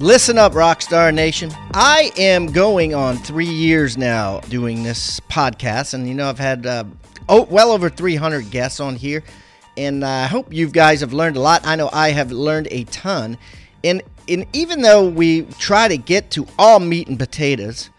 Listen up, Rockstar Nation. I am going on three years now doing this podcast, and you know, I've had uh, oh, well over 300 guests on here, and I hope you guys have learned a lot. I know I have learned a ton. And, and even though we try to get to all meat and potatoes,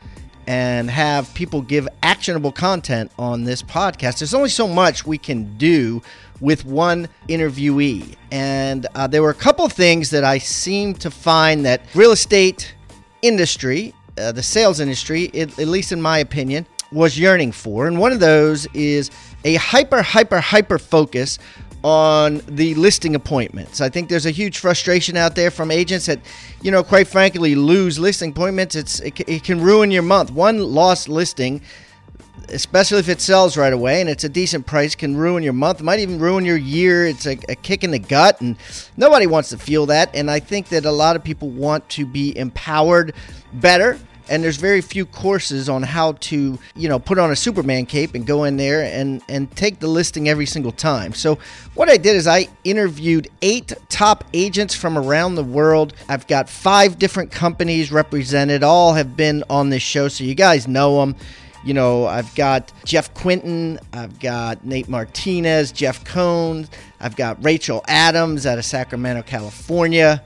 and have people give actionable content on this podcast. There's only so much we can do with one interviewee. And uh, there were a couple of things that I seem to find that real estate industry, uh, the sales industry, it, at least in my opinion, was yearning for. And one of those is a hyper, hyper, hyper focus on the listing appointments. I think there's a huge frustration out there from agents that, you know, quite frankly, lose listing appointments. It's it, it can ruin your month. One lost listing, especially if it sells right away and it's a decent price, can ruin your month. Might even ruin your year. It's a, a kick in the gut, and nobody wants to feel that. And I think that a lot of people want to be empowered better and there's very few courses on how to you know put on a superman cape and go in there and and take the listing every single time. So what i did is i interviewed eight top agents from around the world. I've got five different companies represented. All have been on this show so you guys know them you know, I've got Jeff Quinton, I've got Nate Martinez, Jeff Cohn, I've got Rachel Adams out of Sacramento, California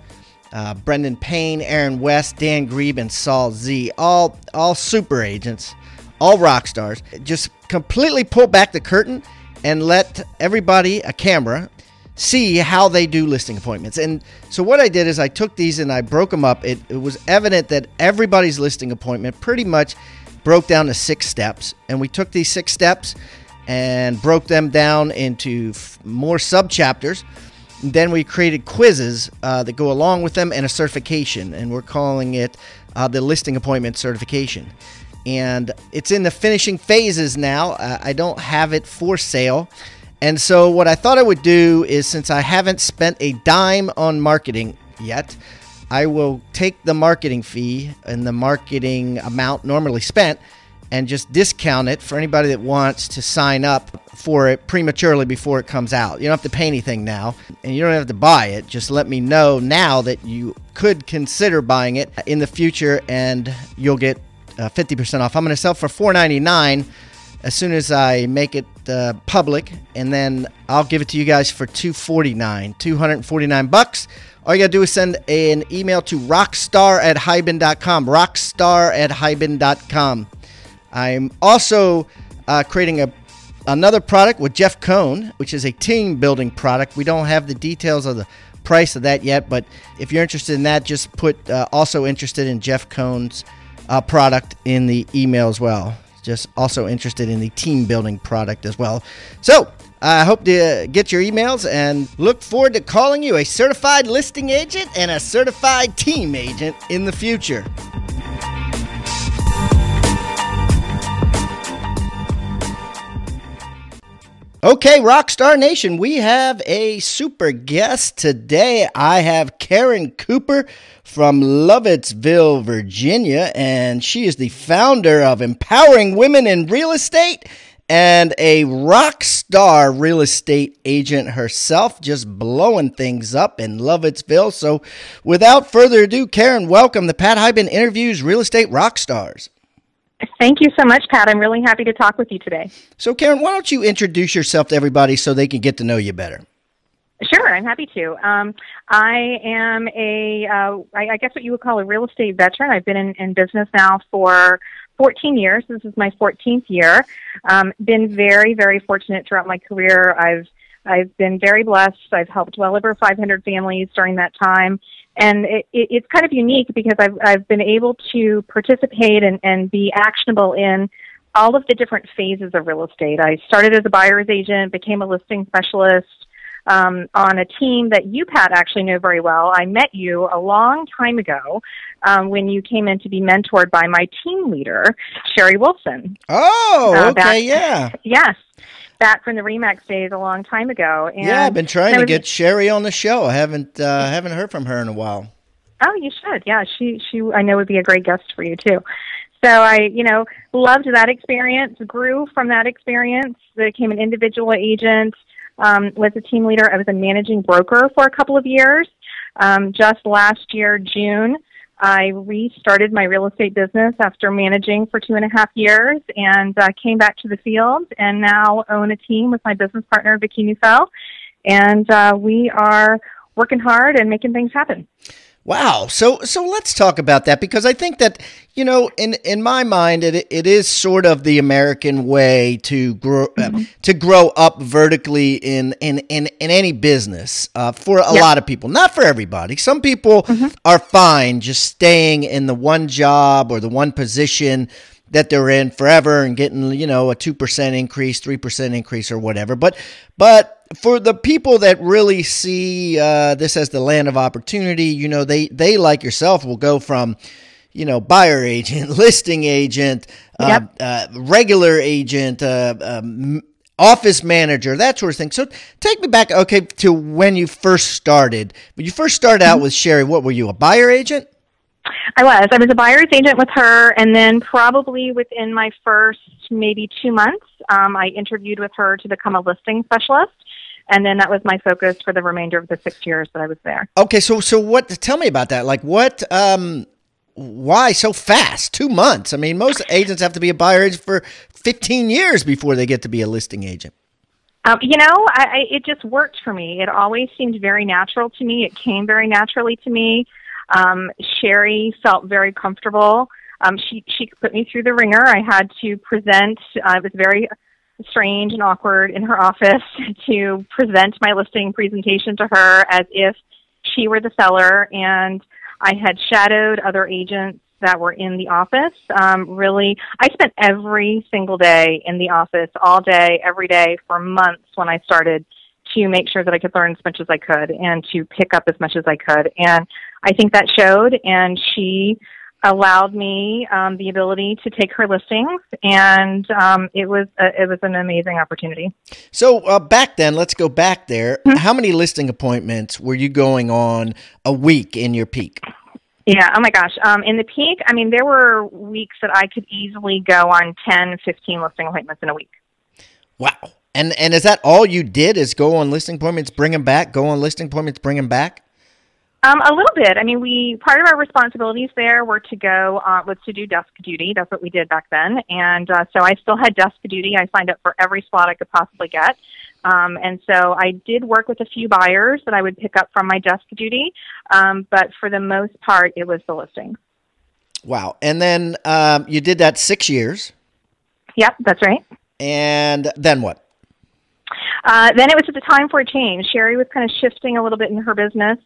uh, Brendan Payne, Aaron West, Dan Grebe, and Saul Z. All all super agents, all rock stars. Just completely pull back the curtain and let everybody, a camera, see how they do listing appointments. And so what I did is I took these and I broke them up. It, it was evident that everybody's listing appointment pretty much broke down to six steps. And we took these six steps and broke them down into f- more sub chapters then we created quizzes uh, that go along with them and a certification, and we're calling it uh, the listing appointment certification. And it's in the finishing phases now. Uh, I don't have it for sale. And so, what I thought I would do is since I haven't spent a dime on marketing yet, I will take the marketing fee and the marketing amount normally spent and just discount it for anybody that wants to sign up for it prematurely before it comes out. You don't have to pay anything now, and you don't have to buy it. Just let me know now that you could consider buying it in the future, and you'll get uh, 50% off. I'm going to sell for $4.99 as soon as I make it uh, public, and then I'll give it to you guys for 249 249 bucks. All you got to do is send an email to rockstar at hiban.com. Rockstar at hiban.com. I'm also uh, creating a another product with Jeff Cohn, which is a team building product. We don't have the details of the price of that yet, but if you're interested in that, just put uh, also interested in Jeff Cohn's uh, product in the email as well. Just also interested in the team building product as well. So I hope to get your emails and look forward to calling you a certified listing agent and a certified team agent in the future. Okay, Rockstar Nation, we have a super guest today. I have Karen Cooper from Lovettsville, Virginia, and she is the founder of Empowering Women in Real Estate and a rock star real estate agent herself, just blowing things up in Lovettsville. So, without further ado, Karen, welcome to Pat Hiban Interviews Real Estate Rock Stars. Thank you so much, Pat. I'm really happy to talk with you today. So, Karen, why don't you introduce yourself to everybody so they can get to know you better? Sure, I'm happy to. Um, I am a, uh, I, I guess what you would call a real estate veteran. I've been in, in business now for 14 years. This is my 14th year. Um, been very, very fortunate throughout my career. I've I've been very blessed. I've helped well over 500 families during that time, and it, it, it's kind of unique because I've I've been able to participate and, and be actionable in all of the different phases of real estate. I started as a buyer's agent, became a listing specialist, um, on a team that you, Pat, actually know very well. I met you a long time ago um, when you came in to be mentored by my team leader, Sherry Wilson. Oh, Uh, okay, back- yeah. Yes, back from the Remax days a long time ago. And Yeah, I've been trying to get Sherry on the show. I haven't uh, haven't heard from her in a while. Oh, you should. Yeah, she she I know would be a great guest for you too. So I, you know, loved that experience. Grew from that experience. Became an individual agent. Um, was a team leader. I was a managing broker for a couple of years. Um, just last year, June, I restarted my real estate business after managing for two and a half years, and uh, came back to the field, and now own a team with my business partner Vicky Neufeld, and uh, we are working hard and making things happen. Wow. So so let's talk about that because I think that you know in in my mind it it is sort of the American way to grow uh, to grow up vertically in in in, in any business uh, for a Yep. lot of people, not for everybody. Some people are fine just staying in the one job or the one position that they're in forever and getting you know a 2% increase 3% increase or whatever but but for the people that really see uh, this as the land of opportunity you know they they like yourself will go from you know buyer agent listing agent uh, Yep. uh, regular agent uh, um, office manager that sort of thing. So take me back okay to when you first started. When you first started out with sherry what were you a buyer agent I was. I was a buyer's agent with her, and then probably within my first maybe two months, um, I interviewed with her to become a listing specialist, and then that was my focus for the remainder of the six years that I was there. Okay, so so what? Tell me about that. Like, what? Um, why so fast? Two months. I mean, most agents have to be a buyer agent for fifteen years before they get to be a listing agent. Um, you know, I, I, it just worked for me. It always seemed very natural to me. It came very naturally to me. Um, Sherry felt very comfortable. Um, she she put me through the ringer. I had to present. Uh, it was very strange and awkward in her office to present my listing presentation to her as if she were the seller, and I had shadowed other agents that were in the office. Um, really, I spent every single day in the office, all day, every day for months when I started to make sure that I could learn as much as I could and to pick up as much as I could. And I think that showed, and she allowed me um, the ability to take her listings, and um, it was a, it was an amazing opportunity. So uh, back then, let's go back there. How many listing appointments were you going on a week in your peak? Yeah, oh my gosh. Um, in the peak, I mean, there were weeks that I could easily go on 10, 15 listing appointments in a week. Wow. And and is that all you did? Is go on listing appointments, bring them back? Go on listing appointments, bring them back? Um, a little bit. I mean, we part of our responsibilities there were to go uh, was to do desk duty. That's what we did back then, and uh, so I still had desk duty. I signed up for every slot I could possibly get, um, and so I did work with a few buyers that I would pick up from my desk duty. Um, but for the most part, it was the listing. Wow. And then um, you did that six years, Yep, that's right. and then what? Uh, then it was at the time for a change. Sherry was kind of shifting a little bit in her business.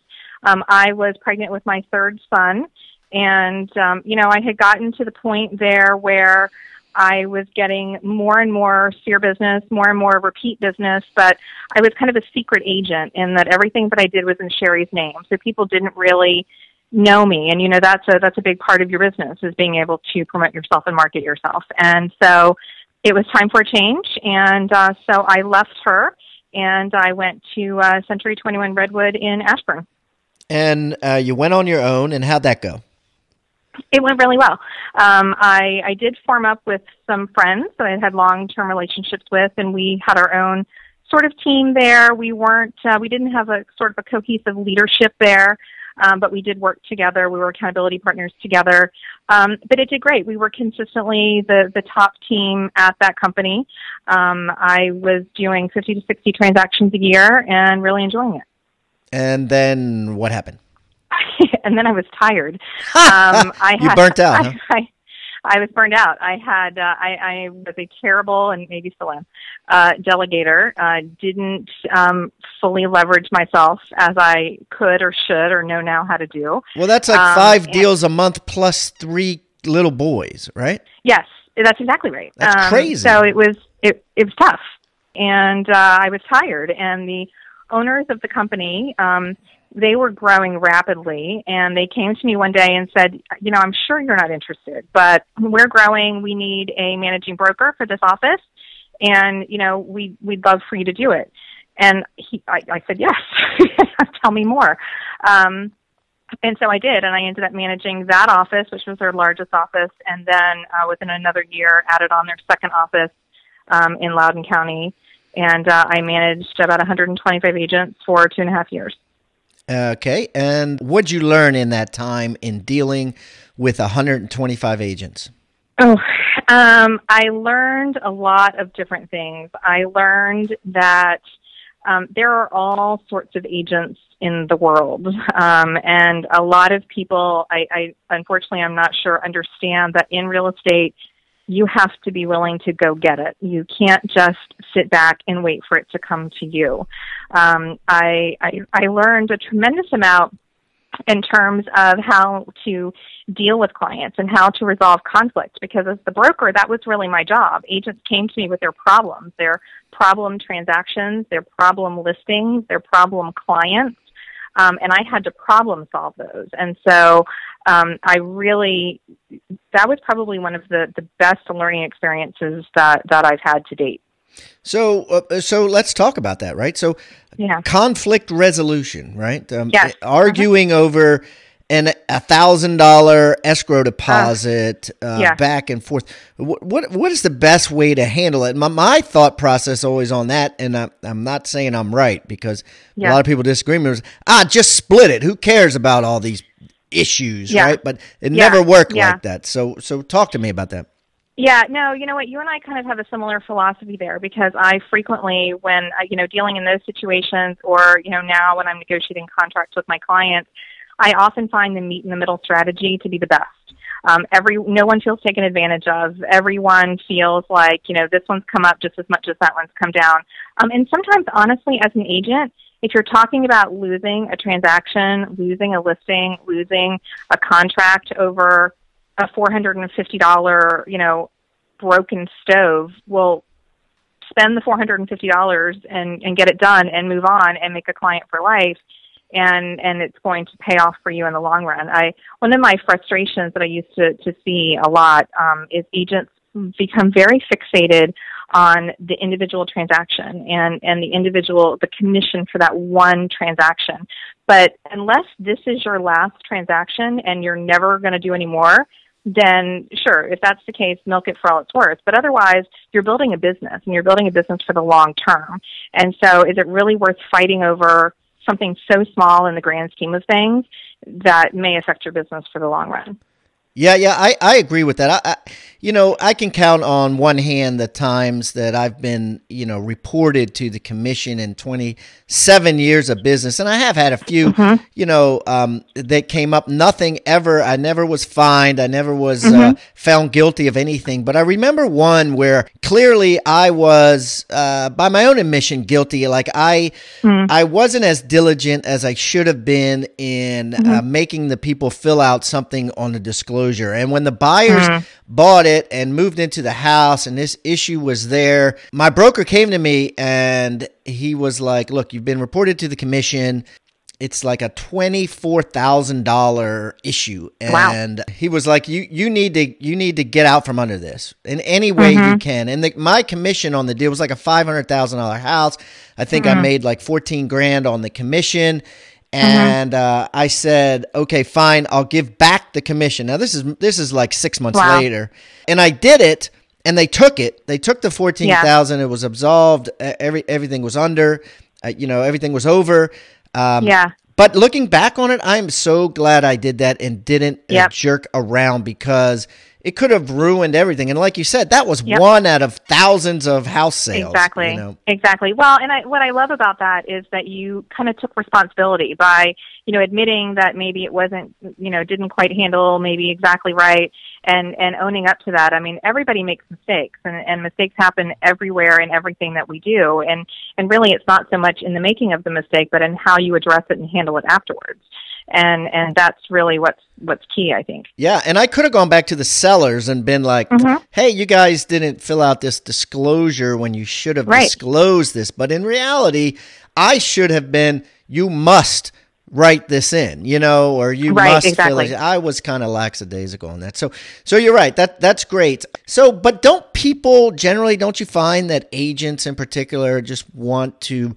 Um, I was pregnant with my third son, and um, you know I had gotten to the point there where I was getting more and more sphere business, more and more repeat business, but I was kind of a secret agent in that everything that I did was in Sherry's name, so people didn't really know me. And you know that's a that's a big part of your business is being able to promote yourself and market yourself. And so it was time for a change and uh, so i left her and i went to uh, century 21 redwood in ashburn. And uh, you went on your own, and how'd that go? it went really well. Um, I, I did form up with some friends that i had long term relationships with and we had our own sort of team there. We weren't uh, we didn't have a sort of a cohesive leadership there um, but we did work together. We were accountability partners together. Um, but it did great. We were consistently the, the top team at that company. Um, I was doing 50 to 60 transactions a year and really enjoying it. And then what happened? and then I was tired. Um, I You had, burnt out, huh? I, I was burned out. I had, uh, I, I was a terrible and maybe still am, uh, delegator. Uh, didn't, um, fully leverage myself as I could or should or know now how to do. Well, that's like Um, five deals a month plus three little boys, right? Yes, that's exactly right. That's um, crazy. So it was, it, it was tough and, uh, I was tired and the owners of the company, um, they were growing rapidly and they came to me one day and said, you know, I'm sure you're not interested, but we're growing. We need a managing broker for this office and, you know, we, we'd love for you to do it. And he, I, I said, yes, tell me more. Um, and so I did, and I ended up managing that office, which was their largest office, and then uh, within another year, added on their second office um, in Loudoun County, and uh, I managed about 125 agents for two and a half years. Okay, and what'd you learn in that time in dealing with 125 agents? Oh, um, I learned a lot of different things. I learned that um, there are all sorts of agents in the world. Um, and a lot of people, I, I unfortunately, I'm not sure, understand that in real estate, you have to be willing to go get it. You can't just sit back and wait for it to come to you. Um, I, I, I learned a tremendous amount in terms of how to deal with clients and how to resolve conflict because as the broker that was really my job agents came to me with their problems their problem transactions their problem listings their problem clients um, and I had to problem solve those. And so um, I really, that was probably one of the, the best learning experiences that, that I've had to date. So, uh, so let's talk about that, right? So, yeah. conflict resolution, right? Um, yes. Arguing uh-huh. over and a thousand dollar escrow deposit uh, uh, yeah. back and forth. What, what, what is the best way to handle it? My, my thought process always on that, and I, am not saying I'm right because yeah. a lot of people disagree. with me. ah, just split it. Who cares about all these issues, yeah. right? But it never worked like that. So so talk to me about that. Yeah, no, you know what? You and I kind of have a similar philosophy there because I frequently, when uh, you know, dealing in those situations, or you know, now when I'm negotiating contracts with my clients, I often find the meet in the middle strategy to be the best. Um, every no one feels taken advantage of. Everyone feels like you know this one's come up just as much as that one's come down. Um, and sometimes, honestly, as an agent, if you're talking about losing a transaction, losing a listing, losing a contract over a four hundred and fifty dollar, you know, broken stove, well, spend the four hundred and fifty dollars and and get it done and move on and make a client for life and and it's going to pay off for you in the long run. I one of my frustrations that I used to to see a lot um, is agents become very fixated on the individual transaction and and the individual the commission for that one transaction. But unless this is your last transaction and you're never going to do any more, then sure, if that's the case, milk it for all it's worth. But otherwise, you're building a business and you're building a business for the long term. And so is it really worth fighting over something so small in the grand scheme of things that may affect your business for the long run. Yeah, yeah, I, I agree with that. I, I, you know, I can count on one hand the times that I've been, you know, reported to the commission in 27 years of business. And I have had a few, mm-hmm. you know, um, that came up. Nothing ever, I never was fined. I never was uh, mm-hmm. uh, found guilty of anything. But I remember one where clearly I was, uh, by my own admission, guilty. Like I, mm-hmm. I wasn't as diligent as I should have been in uh, mm-hmm. making the people fill out something on the disclosure. And when the buyers mm-hmm. bought it and moved into the house and this issue was there. My broker came to me and he was like, Look, you've been reported to the commission. It's like a twenty-four thousand dollar issue, and wow. he was like, "You you need to you need to get out from under this in any way mm-hmm. you can." And the, my commission on the deal was like a five hundred thousand dollar house. I think mm-hmm. I made like fourteen grand on the commission, Mm-hmm. and uh, I said, "Okay, fine, I'll give back the commission." Now this is this is like six months wow. later, and I did it, and they took it. They took the fourteen thousand. Yeah. It was absolved. Every everything was under. Uh, you know, everything was over. Um, yeah. But looking back on it, I'm so glad I did that and didn't uh, yep. uh, jerk around because it could have ruined everything. And like you said, that was yep. one out of thousands of house sales. Exactly. You know? Exactly. Well, and I, what I love about that is that you kind of took responsibility by, you know, admitting that maybe it wasn't, you know, didn't quite handle maybe exactly right and, and owning up to that. I mean, everybody makes mistakes and, and mistakes happen everywhere in everything that we do. And, and really it's not so much in the making of the mistake, but in how you address it and handle it afterwards and and that's really what's what's key i think yeah and i could have gone back to the sellers and been like mm-hmm. hey you guys didn't fill out this disclosure when you should have right. disclosed this but in reality I should have been, you must write this in, you know, or you Right, must exactly. fill it. I was kind of lackadaisical on that. So, so you're right. That that's great. So, but don't people generally? Don't you find that agents in particular just want to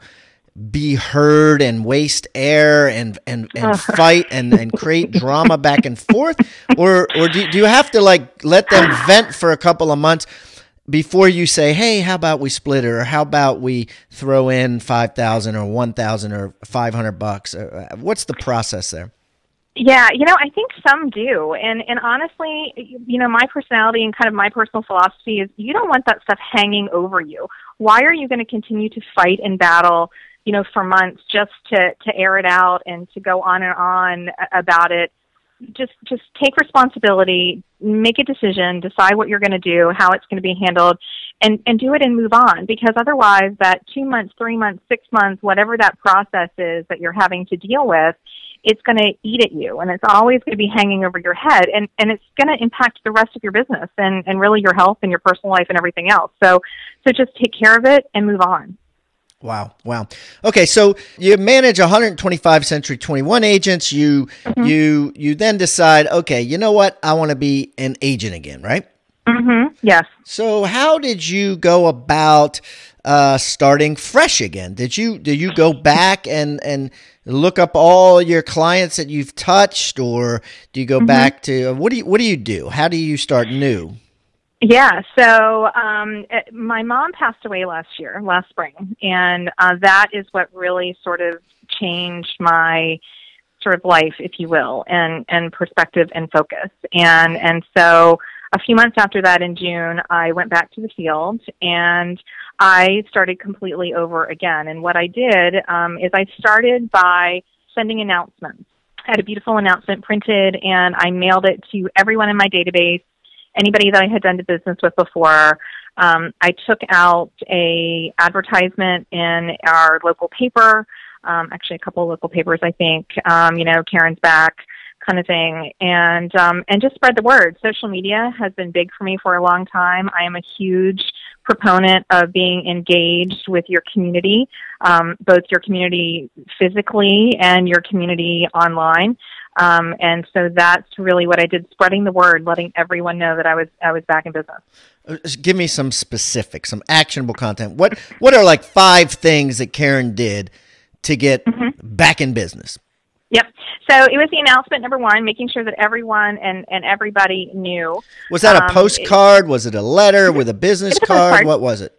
be heard and waste air and and, and fight and, and create drama back and forth, or or do, do you have to like let them vent for a couple of months? before you say, "Hey, how about we split it?" or "How about we throw in five thousand or one thousand or five hundred bucks?" Uh, What's the process there? Yeah, you know, I think some do. And and honestly, you know, my personality and kind of my personal philosophy is you don't want that stuff hanging over you. Why are you going to continue to fight and battle, you know, for months just to to air it out and to go on and on about it? Just just take responsibility, make a decision, decide what you're going to do, how it's going to be handled, and and do it and move on because otherwise that 2 months, 3 months, 6 months, whatever that process is that you're having to deal with, it's going to eat at you and it's always going to be hanging over your head and, and it's going to impact the rest of your business and, and really your health and your personal life and everything else. So, so just take care of it and move on. Wow, wow. Okay, so you manage 125 Century 21 agents. You you you then decide, okay, you know what? I want to be an agent again, right? Mm-hmm. Yes. So how did you go about uh, starting fresh again? Did you did you go back and and look up all your clients that you've touched, or do you go back to what do you what do you do? How do you start new? Yeah, so um, eh, my mom passed away last year, last spring, and uh, that is what really sort of changed my sort of life, if you will, and and perspective and focus. And and so a few months after that, in June, I went back to the field and I started completely over again. And what I did um, is I started by sending announcements. I had a beautiful announcement printed, and I mailed it to everyone in my database anybody that I had done business with before. Um, I took out a advertisement in our local paper, um, actually a couple local papers, I think. Um, you know, Karen's back, kind of thing, and um, and just spread the word. Social media has been big for me for a long time. I am a huge proponent of being engaged with your community, um, both your community physically and your community online. Um, and so that's really what I did, spreading the word, letting everyone know that I was I was back in business. Uh, just Give me some specifics, some actionable content. What what are like five things that Karen did to get back in business? Yep. So it was the announcement number one, making sure that everyone and, and everybody knew. Was that a Um, postcard? was it a letter with a business a card? postcard. What was it?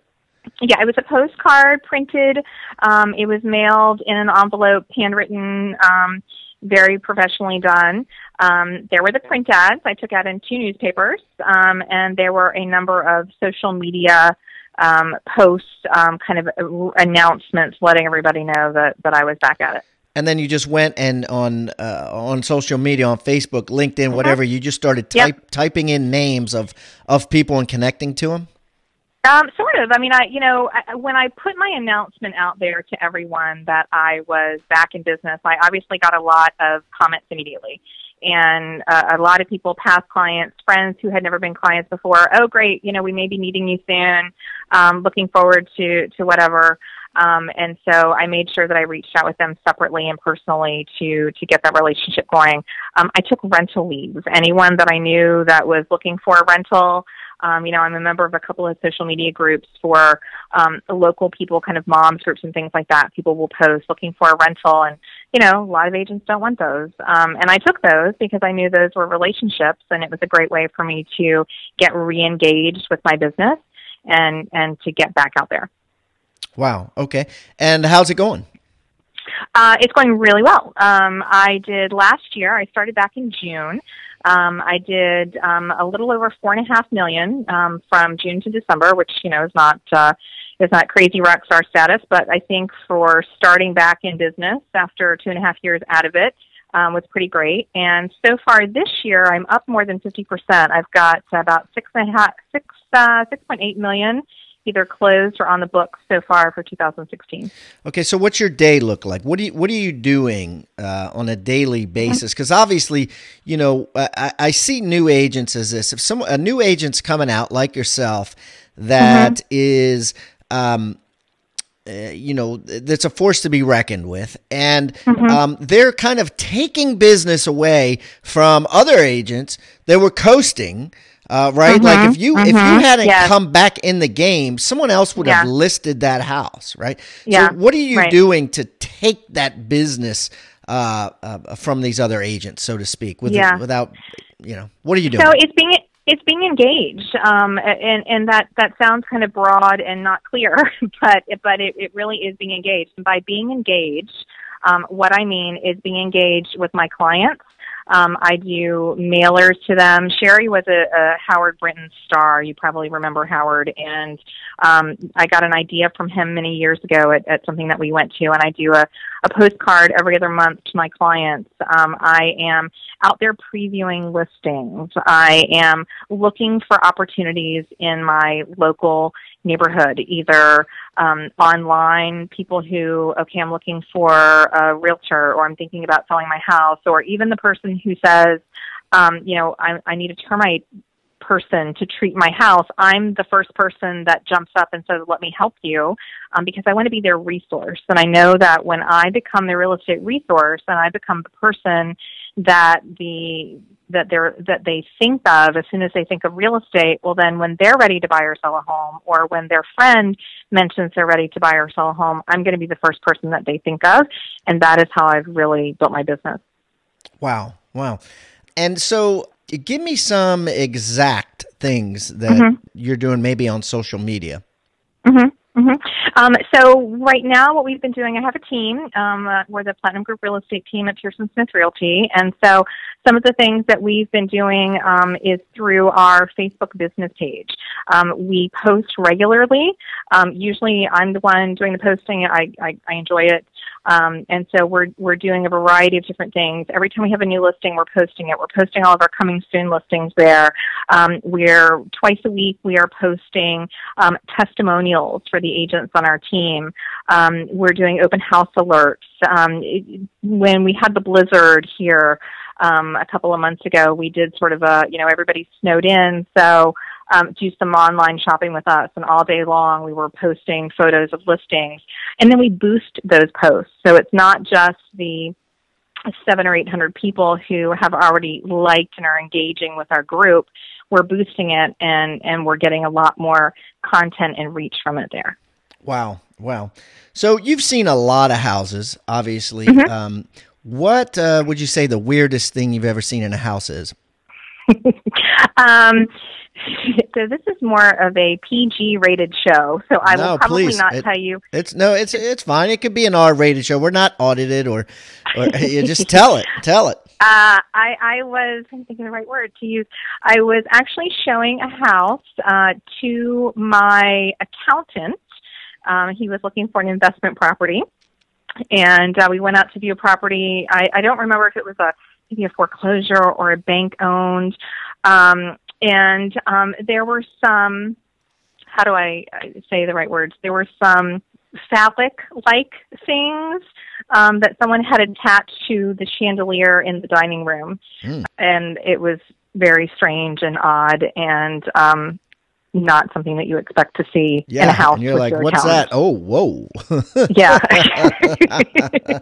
Yeah, it was a postcard printed. Um, it was mailed in an envelope, handwritten, um, very professionally done. Um, there were the print ads I took out in two newspapers, um, and there were a number of social media um, posts, um, kind of announcements, letting everybody know that, that I was back at it. And then you just went and on uh, on social media, on Facebook, LinkedIn, whatever. You just started Yep. typing in names of of people and connecting to them. Um, sort of. I mean, I, you know, I, when I put my announcement out there to everyone that I was back in business, I obviously got a lot of comments immediately. And uh, a lot of people, past clients, friends who had never been clients before, oh, great, you know, we may be needing you soon. Um, looking forward to, to whatever. Um, and so I made sure that I reached out with them separately and personally to to get that relationship going. Um, I took rental leads. Anyone that I knew that was looking for a rental, um, you know, I'm a member of a couple of social media groups for um, local people, kind of moms groups and things like that. People will post looking for a rental, and you know, a lot of agents don't want those. Um, and I took those because I knew those were relationships, and it was a great way for me to get re-engaged with my business and and to get back out there. Wow. Okay. And how's it going? Uh, it's going really well. Um, I did last year. I started back in June. Um, I did um, a little over four and a half million um, from June to December, which you know is not uh, is not crazy rock star status, but I think for starting back in business after two and a half years out of it um, was pretty great. And so far this year, I'm up more than fifty percent. I've got about six and a half six uh, six point eight million either closed or on the books so far for 2016. Okay, so what's your day look like? What do you what are you doing uh, on a daily basis? Because obviously, you know, I, I see new agents as this. If some a new agent's coming out like yourself, that is um, uh, you know, that's a force to be reckoned with. And mm-hmm. um, they're kind of taking business away from other agents that were coasting. Uh, right, mm-hmm. like if you mm-hmm. if you mm-hmm. hadn't yes. come back in the game, someone else would yeah. have listed that house, right? Yeah. So what are you right. doing to take that business uh, uh, from these other agents, so to speak, with yeah. without you know, what are you doing? So it's being it's being engaged, um, and and that that sounds kind of broad and not clear, but but it, it really is being engaged. And by being engaged, um, what I mean is being engaged with my clients. Um, I do mailers to them. Sherry was a, a Howard Brinton star. You probably remember Howard, and um, I got an idea from him many years ago at, at something that we went to, and I do a, a postcard every other month to my clients. Um, I am out there previewing listings. I am looking for opportunities in my local neighborhood, either um, online, people who, okay, I'm looking for a realtor or I'm thinking about selling my house, or even the person who says, um, you know, I, I need a termite person to treat my house, I'm the first person that jumps up and says, "Let me help you," um, because I want to be their resource. And I know that when I become the real estate resource and I become the person that the that they're that they think of as soon as they think of real estate well then when they're ready to buy or sell a home or when their friend mentions they're ready to buy or sell a home i'm going to be the first person that they think of. And that is how i've really built my business. Wow. Wow. And so give me some exact things that mm-hmm. you're doing maybe on social media mm-hmm. Mm-hmm. Um, so right now, what we've been doing, I have a team. Um, uh, we're the Platinum Group Real Estate team at Pearson Smith Realty, and so some of the things that we've been doing um, is through our Facebook business page. Um, we post regularly. Um, usually, I'm the one doing the posting. I, I, I enjoy it. Um, and so we're we're doing a variety of different things. Every time we have a new listing, we're posting it. We're posting all of our coming soon listings there. Um, we're twice a week we are posting um, testimonials for the agents on our team. Um, we're doing open house alerts. Um, it, when we had the blizzard here um, a couple of months ago, we did sort of a you know everybody snowed in, so um, do some online shopping with us. And all day long, we were posting photos of listings. And then we boost those posts. So it's not just the seven or eight hundred people who have already liked and are engaging with our group. We're boosting it and, and we're getting a lot more content and reach from it there. Wow. Wow. So you've seen a lot of houses, obviously. Mm-hmm. Um, what uh, would you say the weirdest thing you've ever seen in a house is? um, so this is more of a PG rated show, so I no, will probably please. not it, tell you. It's no, it's it's fine. It could be an R rated show. We're not audited, or, or you just tell it, tell it. Uh, I I was I'm thinking the right word to use. I was actually showing a house uh, to my accountant. Um, he was looking for an investment property, and uh, we went out to view a property. I, I don't remember if it was a maybe a foreclosure or a bank owned. Um, and um, there were some how do I say the right words? There were some phallic like things um, that someone had attached to the chandelier in the dining room. Mm. And it was very strange and odd. And um, not something that you expect to see yeah, in a house. And you're like, your what's that? Oh, whoa. yeah.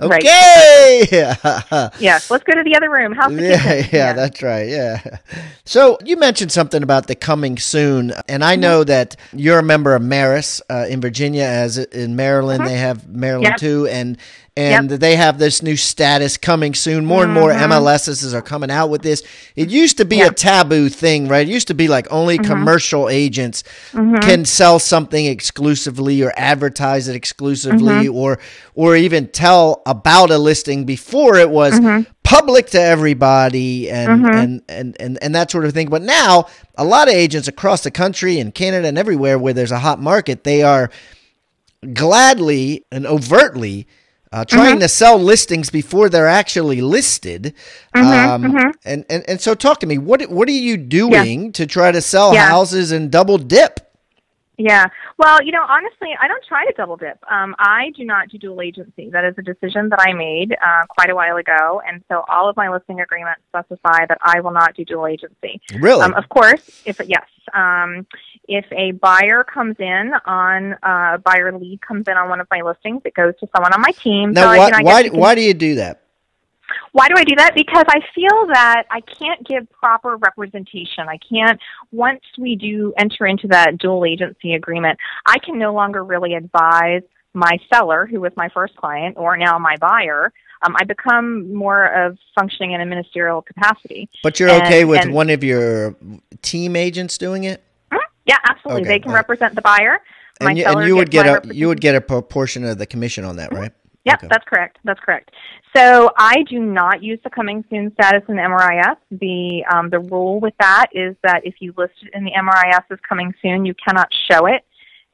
okay. yeah. Let's go to the other room. House yeah, yeah, yeah, that's right. Yeah. So you mentioned something about the coming soon, and I mm-hmm. know that you're a member of MRIS uh, in Virginia, as in Maryland mm-hmm. they have Maryland yep. too, and and yep. they have this new status coming soon. More and more MLSs mm-hmm. are coming out with this. It used to be yep. a taboo thing, right? It used to be like only mm-hmm. commercial agents mm-hmm. can sell something exclusively or advertise it exclusively mm-hmm. or or even tell about a listing before it was mm-hmm. public to everybody and, and, and, and, and that sort of thing. But now a lot of agents across the country and Canada and everywhere where there's a hot market, they are gladly and overtly uh, trying mm-hmm. to sell listings before they're actually listed. Mm-hmm, um, mm-hmm. And, and and so, talk to me. What what are you doing yeah. to try to sell yeah. houses and double dip? Yeah. Well, you know, honestly, I don't try to double dip. Um, I do not do dual agency. That is a decision that I made uh, quite a while ago, and so all of my listing agreements specify that I will not do dual agency. Really? Um, of course, if yes, um, if a buyer comes in on uh, buyer lead comes in on one of my listings, it goes to someone on my team. Now, so, why, you know, I why, why do you do that? Why do I do that? Because I feel that I can't give proper representation. I can't, once we do enter into that dual agency agreement, I can no longer really advise my seller, who was my first client, or now my buyer. Um, I become more of functioning in a ministerial capacity. But you're And- okay with one of your team agents doing it? Yeah, absolutely. Okay, they can right. represent the buyer. My And you, and you would get a you would get a proportion of the commission on that, right? Yep, Okay. that's correct. That's correct. So I do not use the coming soon status in the MRIS. The um, the rule with that is that if you list it in the MRIS as coming soon, you cannot show it,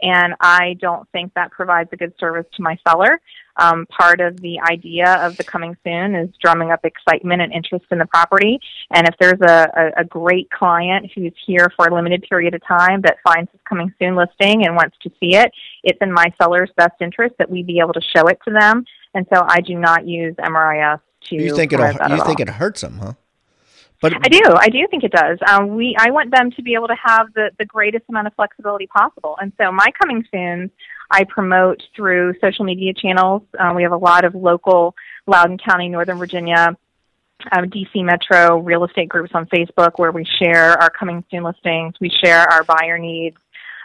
and I don't think that provides a good service to my seller. Um, part of the idea of the coming soon is drumming up excitement and interest in the property. And if there's a, a, a great client who's here for a limited period of time that finds this coming soon listing and wants to see it, it's in my seller's best interest that we be able to show it to them. And so I do not use MRIS to. You think that you think it hurts them, huh? But I do. I do think it does. Um, we I want them to be able to have the, the greatest amount of flexibility possible. And so my coming soon, I promote through social media channels. Um, we have a lot of local Loudoun County, Northern Virginia, um, DC Metro real estate groups on Facebook where we share our coming soon listings. We share our buyer needs.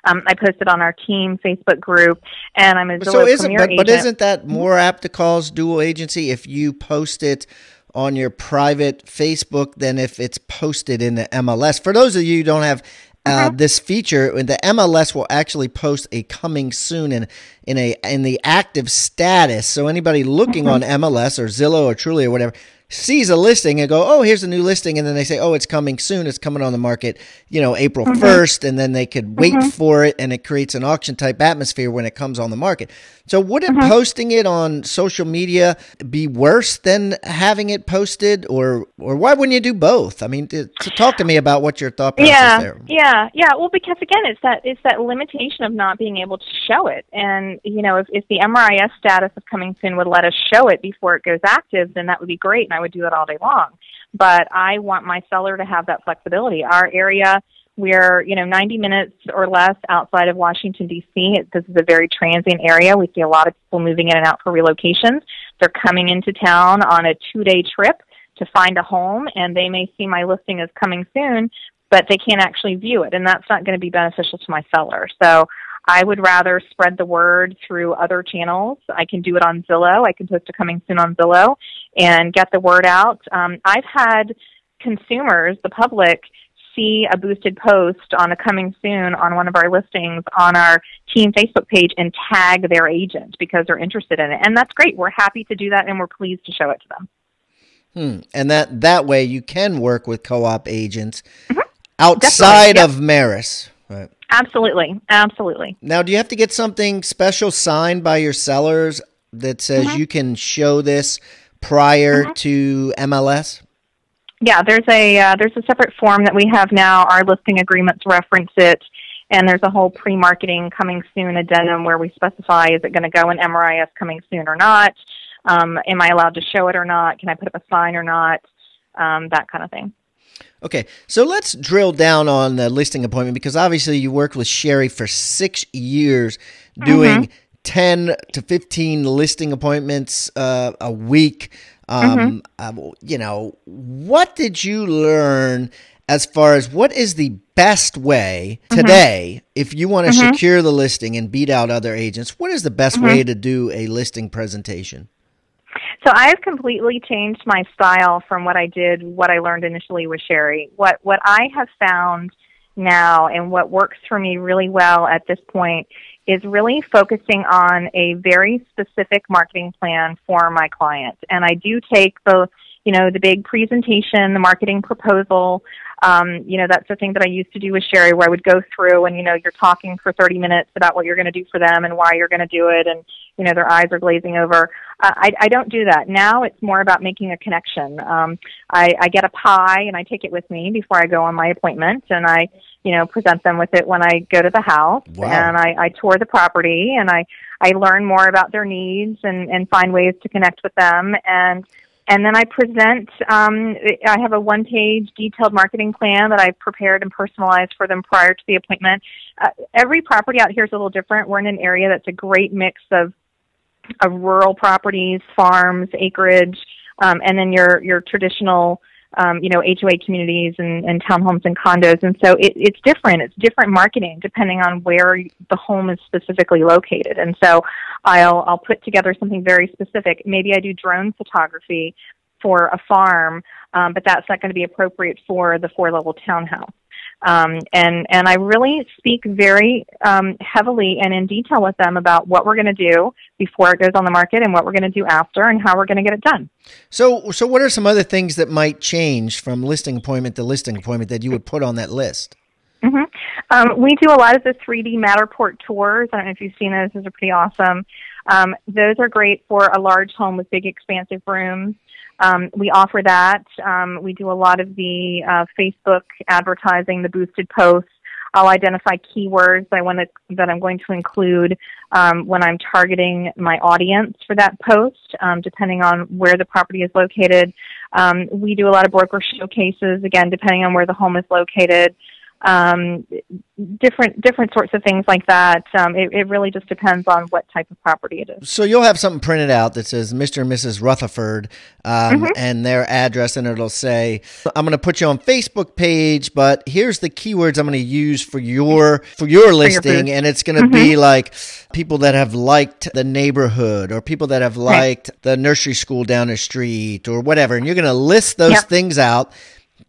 Um, I posted on our team Facebook group, and I'm a Zillow so isn't but, but isn't that more apt to cause dual agency if you post it on your private Facebook than if it's posted in the MLS? For those of you who don't have uh, Mm-hmm. this feature, the MLS will actually post a coming soon in in a in the active status. So anybody looking Mm-hmm. on MLS or Zillow or Trulia or whatever sees a listing and go, oh, here's a new listing, and then they say, oh, it's coming soon. It's coming on the market, you know, April Mm-hmm. 1st, and then they could wait for it, and it creates an auction type atmosphere when it comes on the market. So wouldn't Mm-hmm. posting it on social media be worse than having it posted, or or why wouldn't you do both? I mean, to, to talk to me about what your thought process yeah, there. Yeah, yeah. Well, because again, it's that it's that limitation of not being able to show it, and you know, if, if the MRIS status of coming soon would let us show it before it goes active, then that would be great, and I would do it all day long. But I want my seller to have that flexibility. Our area. We're, you know, 90 minutes or less outside of Washington, D.C. This is a very transient area. We see a lot of people moving in and out for relocations. They're coming into town on a two day trip to find a home, and they may see my listing as coming soon, but they can't actually view it, and that's not going to be beneficial to my seller. So I would rather spread the word through other channels. I can do it on Zillow. I can post a coming soon on Zillow and get the word out. Um, I've had consumers, the public, see a boosted post on a coming soon on one of our listings on our team Facebook page and tag their agent because they're interested in it. And that's great. We're happy to do that and we're pleased to show it to them. Hmm. And that that way you can work with co-op agents outside Mm-hmm. Definitely, yep. of MRIS. Right. Absolutely. Absolutely. Now, do you have to get something special signed by your sellers that says Mm-hmm. you can show this prior to MLS? Yeah, there's a uh, there's a separate form that we have now. Our listing agreements reference it, and there's a whole pre-marketing coming soon addendum where we specify is it going to go in MRIS coming soon or not. Um, am I allowed to show it or not? Can I put up a sign or not? Um, that kind of thing. Okay, so let's drill down on the listing appointment because obviously you worked with Sherry for six years doing 10 to 15 listing appointments uh, a week. Um, uh, you know, what did you learn as far as what is the best way today if you want to secure the listing and beat out other agents? What is the best way to do a listing presentation? So I've completely changed my style from what I did, what I learned initially with Sherry. What what I have found now and what works for me really well at this point is really focusing on a very specific marketing plan for my client. And I do take the you know the big presentation, the marketing proposal. Um, you know that's the thing that I used to do with Sherry, where I would go through and you know you're talking for 30 minutes about what you're going to do for them and why you're going to do it, and you know their eyes are glazing over. Uh, I, I don't do that now. It's more about making a connection. Um, I, I get a pie and I take it with me before I go on my appointment, and I you know, present them with it when I go to the house, Wow. and I, I tour the property, and I I learn more about their needs and and find ways to connect with them, and and then I present. Um, I have a one-page detailed marketing plan that I've prepared and personalized for them prior to the appointment. Uh, every property out here is a little different. We're in an area that's a great mix of of rural properties, farms, acreage, um, and then your your traditional um, you know HOA communities and, and townhomes and condos. And so it, it's different. It's different marketing depending on where the home is specifically located. And so I'll I'll put together something very specific. Maybe I do drone photography for a farm, um, but that's not going to be appropriate for the four level townhouse. Um, and and I really speak very um, heavily and in detail with them about what we're going to do before it goes on the market and what we're going to do after and how we're going to get it done. So, so what are some other things that might change from listing appointment to listing appointment that you would put on that list? hmm Um, we do a lot of the 3D Matterport tours. I don't know if you've seen those; those are pretty awesome. Um, those are great for a large home with big, expansive rooms. Um, we offer that. Um, we do a lot of the uh, Facebook advertising, the boosted posts. I'll identify keywords I want to, that I'm going to include um, when I'm targeting my audience for that post, um, depending on where the property is located. Um, we do a lot of broker showcases, again, depending on where the home is located um, different different sorts of things like that. Um, it, it really just depends on what type of property it is. So you'll have something printed out that says Mr. and Mrs. Rutherford um, and their address, and it'll say, "I'm going to put you on Facebook page, but here's the keywords I'm going to use for your for your listing, booth. and it's going to be like people that have liked the neighborhood or people that have liked the nursery school down the street or whatever, and you're going to list those Yep. things out."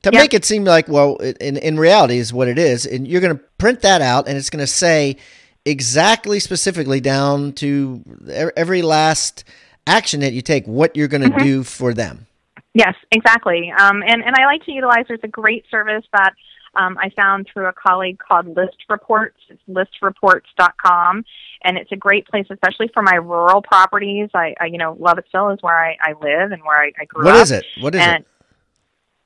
To Yep. make it seem like, well, in, in reality is what it is, and you're going to print that out, and it's going to say exactly specifically down to every last action that you take what you're going to do for them Yes, exactly. Um, and and I like to utilize. There's a great service that um, I found through a colleague called List Reports. It's listreports.com, and it's a great place, especially for my rural properties. I, I you know, Lovettsville is where I, I live and where I, I grew What up. is it what is and it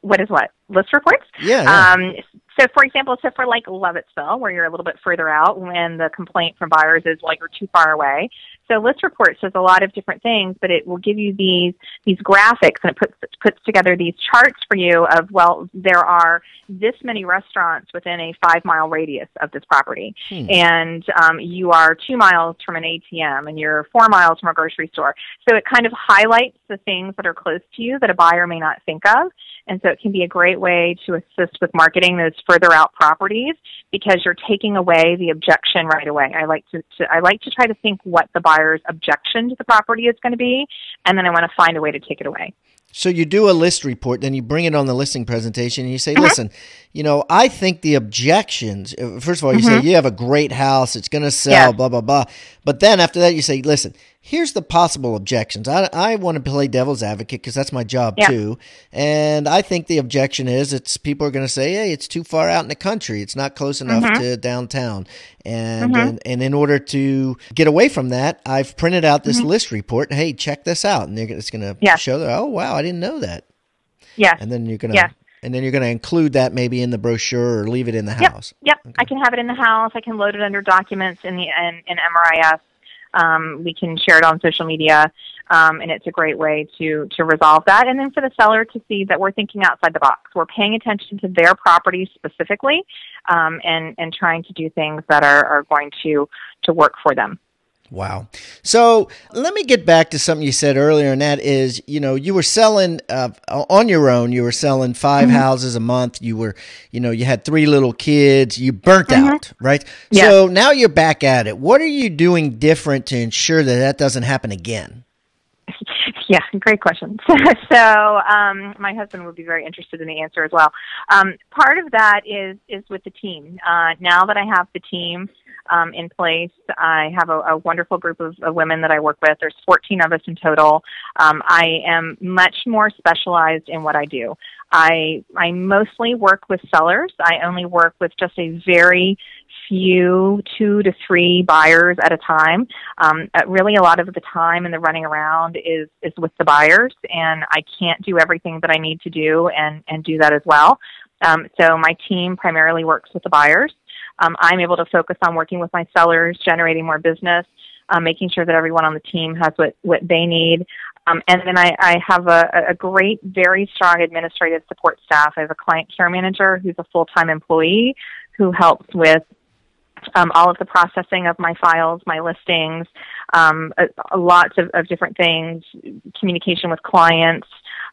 what is what? List reports? yeah, yeah. Um, so, for example, so for like Lovettsville, where you're a little bit further out, when the complaint from buyers is like you're too far away. So, list reports does a lot of different things, but it will give you these these graphics and it puts puts together these charts for you of well, there are this many restaurants within a five mile radius of this property, Hmm. and um, you are two miles from an ATM, and you're four miles from a grocery store. So, it kind of highlights the things that are close to you that a buyer may not think of. And so it can be a great way to assist with marketing those further out properties because you're taking away the objection right away. I like to, to I like to try to think what the buyer's objection to the property is going to be, and then I want to find a way to take it away. So you do a list report, then you bring it on the listing presentation, and you say, "Listen, you know, I think the objections. uh, First of all, you say you have a great house; it's going to sell, Mm-hmm. Yeah. blah blah blah. But then after that, you say, "Listen, here's the possible objections. I I want to play devil's advocate because that's my job Yeah. too. And I think the objection is it's people are going to say, hey, it's too far out in the country. It's not close enough Mm-hmm. to downtown. And, and and in order to get away from that, I've printed out this list report. Hey, check this out, and it's going to Mm-hmm. Yeah. show that. Oh wow, I didn't know that Yeah. and then you're gonna Yes. and then you're gonna include that maybe in the brochure or leave it in the Yep. house. Yep. I can have it in the house. I can load it under documents in the in, in MRIS. Um, we can share it on social media, um, and it's a great way to to resolve that. And then for the seller to see that we're thinking outside the box, we're paying attention to their property specifically, um, and and trying to do things that are, are going to to work for them. Wow. So let me get back to something you said earlier, and that is, you know, you were selling uh, on your own. You were selling 5 Mm-hmm. houses a month. You were, you know, you had three little kids. You burnt out, right? Mm-hmm. So now you're back at it. What are you doing different to ensure that that doesn't happen again? Yeah, great question. so, um, my husband would be very interested in the answer as well. Um, part of that is is with the team. Uh, now that I have the team um, in place, I have a, a wonderful group of, of women that I work with. There's 14 of us in total. Um, I am much more specialized in what I do. I I mostly work with sellers. I only work with just a very few, two to three buyers at a time. Um, really, a lot of the time and the running around is is with the buyers, and I can't do everything that I need to do and and do that as well. Um, so my team primarily works with the buyers. Um, I'm able to focus on working with my sellers, generating more business, um, making sure that everyone on the team has what, what they need. Um, and then I, I have a, a great, very strong administrative support staff. I have a client care manager who's a full time employee who helps with um, all of the processing of my files, my listings, um, a, a lots of, of, different things, communication with clients.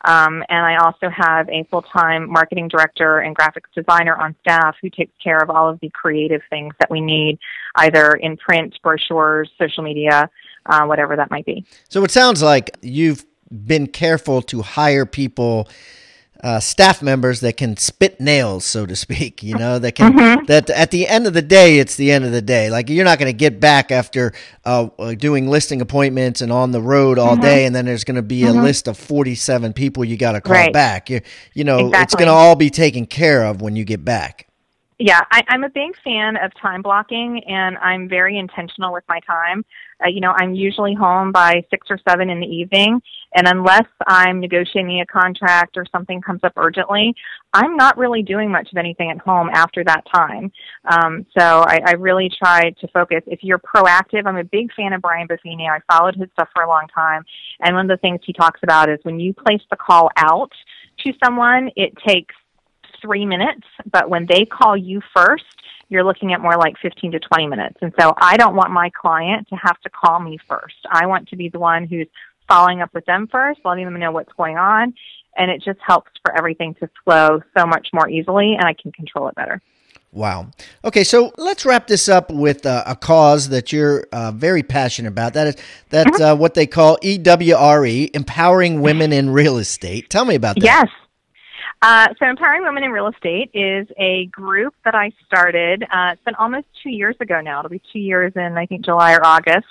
Um, and I also have a full time marketing director and graphics designer on staff who takes care of all of the creative things that we need, either in print, brochures, social media, uh, whatever that might be. So it sounds like you've been careful to hire people uh, staff members that can spit nails, so to speak. You know, that can mm-hmm. that at the end of the day, it's the end of the day. Like you're not going to get back after uh, uh, doing listing appointments and on the road all mm-hmm. day, and then there's going to be mm-hmm. a list of 47 people you got to call right. back. You, you know, exactly. it's going to all be taken care of when you get back. Yeah, I, I'm a big fan of time blocking, and I'm very intentional with my time. Uh, you know, I'm usually home by six or seven in the evening, and unless I'm negotiating a contract or something comes up urgently, I'm not really doing much of anything at home after that time. Um, so I, I really try to focus. If you're proactive, I'm a big fan of Brian Buffini. I followed his stuff for a long time, and one of the things he talks about is when you place the call out to someone, it takes three minutes, but when they call you first, you're looking at more like 15 to 20 minutes. And so I don't want my client to have to call me first. I want to be the one who's following up with them first, letting them know what's going on. And it just helps for everything to flow so much more easily, and I can control it better. Wow. Okay, so let's wrap this up with uh, a cause that you're uh, very passionate about. That is that's mm-hmm. uh, what they call EWRE, empowering women in real estate. Tell me about that. Yes. Uh, so, Empowering Women in Real Estate is a group that I started. Uh, it's been almost two years ago now. It'll be two years in, I think, July or August.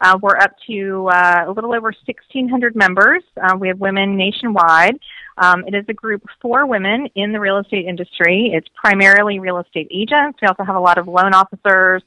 Uh, we're up to uh, a little over 1,600 members. Uh, we have women nationwide. Um, it is a group for women in the real estate industry. It's primarily real estate agents. We also have a lot of loan officers,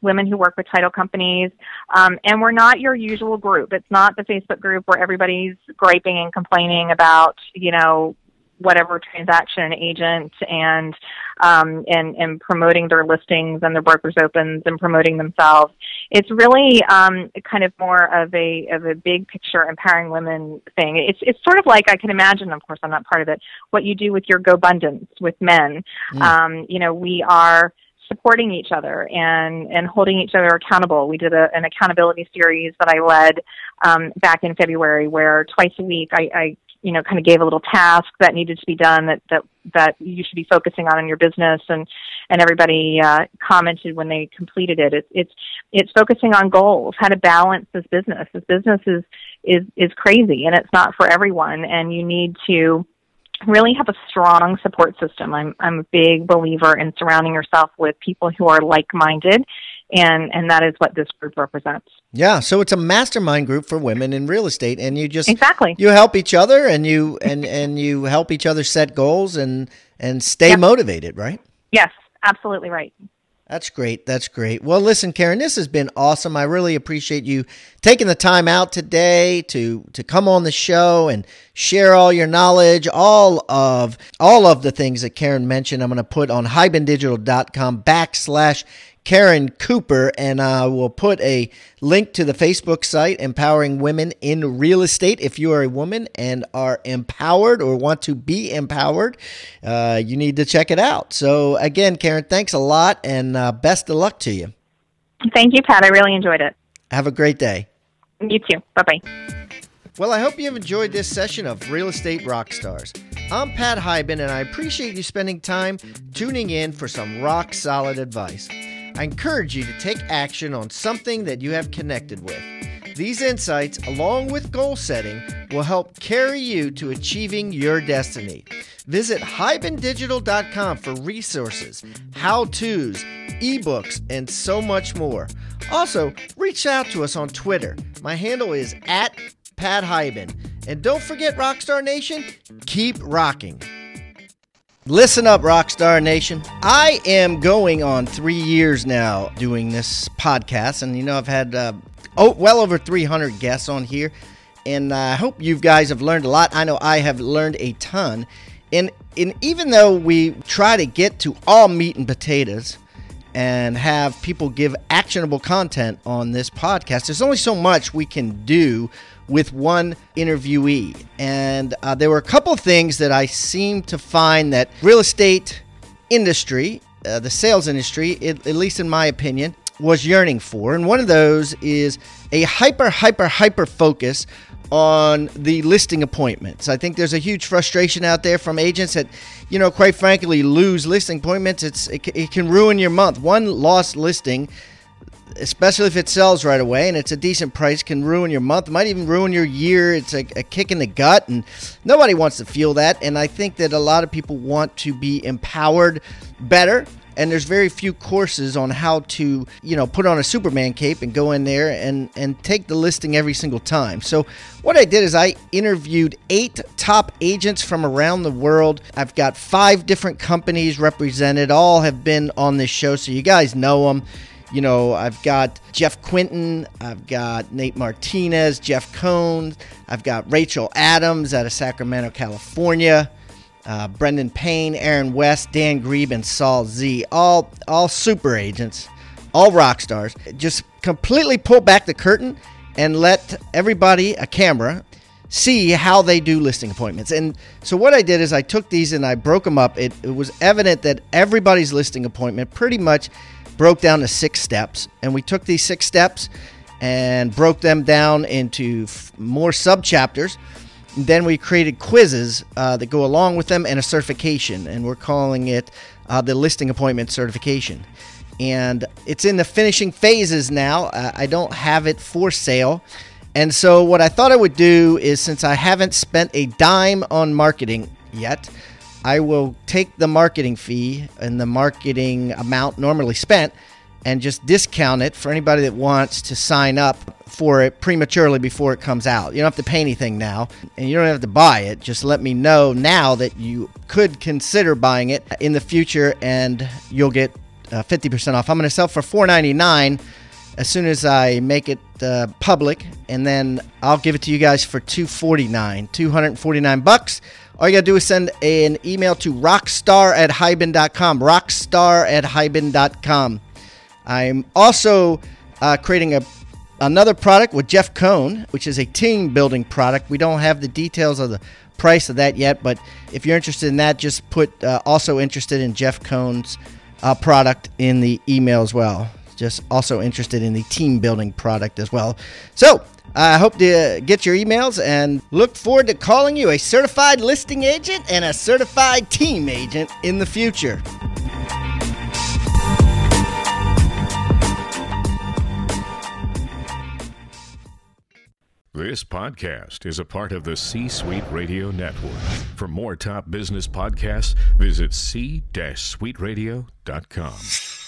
women who work with title companies. Um, and we're not your usual group. It's not the Facebook group where everybody's griping and complaining about, you know, whatever transaction agent and um, and and promoting their listings and their brokers opens and promoting themselves. It's really um, kind of more of a of a big picture empowering women thing. It's it's sort of like I can imagine. Of course, I'm not part of it. What you do with your GoBundance with men. Mm. Um, you know, we are supporting each other and and holding each other accountable. We did a, an accountability series that I led um, back in February, where twice a week I, I you know, kind of gave a little task that needed to be done that that that you should be focusing on in your business, and and everybody uh, commented when they completed it. It's it's it's focusing on goals, how to balance this business. This business is is is crazy, and it's not for everyone, and you need to really have a strong support system. I'm I'm a big believer in surrounding yourself with people who are like-minded and and that is what this group represents. Yeah, so it's a mastermind group for women in real estate, and you just exactly you help each other, and you and and you help each other set goals and and stay yep. motivated, right? Yes, absolutely right. That's great. That's great. Well, listen, Karen, this has been awesome. I really appreciate you taking the time out today to to come on the show and share all your knowledge, all of all of the things that Karen mentioned. I'm going to put on hibandigital.com backslash Karen Cooper, and I will put a link to the Facebook site, Empowering Women in Real Estate. If you are a woman and are empowered or want to be empowered, uh, you need to check it out. So, again, Karen, thanks a lot, and uh, best of luck to you. Thank you, Pat. I really enjoyed it. Have a great day. You too. Bye bye. Well, I hope you've enjoyed this session of Real Estate Rockstars. I'm Pat Hiban, and I appreciate you spending time tuning in for some rock solid advice. I encourage you to take action on something that you have connected with. These insights, along with goal setting, will help carry you to achieving your destiny. Visit hibandigital.com for resources, how to's, ebooks, and so much more. Also, reach out to us on Twitter. My handle is at Pat Hiban. And don't forget, Rockstar Nation, keep rocking. Listen up, Rockstar Nation. I am going on three years now doing this podcast, and you know I've had uh, oh well over 300 guests on here, and I hope you guys have learned a lot. I know I have learned a ton, And, and even though we try to get to all meat and potatoes and have people give actionable content on this podcast, there's only so much we can do with one interviewee. And uh, there were a couple of things that I seemed to find that real estate industry, uh, the sales industry, it, at least in my opinion, was yearning for. And one of those is a hyper, hyper, hyper focus on the listing appointments. I think there's a huge frustration out there from agents that, you know, quite frankly, lose listing appointments. It's it, it can ruin your month. One lost listing, especially if it sells right away and it's a decent price, can ruin your month. Might even ruin your year. It's a, a kick in the gut, and nobody wants to feel that. And I think that a lot of people want to be empowered better and there's very few courses on how to you know put on a superman cape and go in there and and take the listing every single time so what i did is i interviewed eight top agents from around the world i've got five different companies represented all have been on this show so you guys know them you know, I've got Jeff Quinton, I've got Nate Martinez, Jeff Cohn, I've got Rachel Adams out of Sacramento, California uh, Brendan Payne, Aaron West, Dan Grebe, and Saul Z. All all super agents, all rock stars. Just completely pull back the curtain and let everybody a camera see how they do listing appointments. And so what I did is I took these and I broke them up. It, it was evident that everybody's listing appointment pretty much broke down to six steps, and we took these six steps and broke them down into f- more sub chapters then we created quizzes uh, that go along with them and a certification, and we're calling it uh, the listing appointment certification. And it's in the finishing phases now. Uh, I don't have it for sale. And so, what I thought I would do is since I haven't spent a dime on marketing yet, I will take the marketing fee and the marketing amount normally spent and just discount it for anybody that wants to sign up for it prematurely before it comes out. You don't have to pay anything now, and you don't have to buy it. Just let me know now that you could consider buying it in the future, and you'll get uh, 50% off. I'm going to sell for $4.99 as soon as I make it uh, public, and then I'll give it to you guys for 249 249 bucks. All you got to do is send an email to rockstar at hiban.com. Rockstar at hiban.com. I'm also uh, creating a another product with Jeff Cohn, which is a team building product. We don't have the details of the price of that yet, but if you're interested in that, just put uh, also interested in Jeff Cohn's uh, product in the email as well. Just also interested in the team building product as well. So I hope to get your emails and look forward to calling you a certified listing agent and a certified team agent in the future. This podcast is a part of the C Suite Radio Network. For more top business podcasts, visit c-suiteradio.com.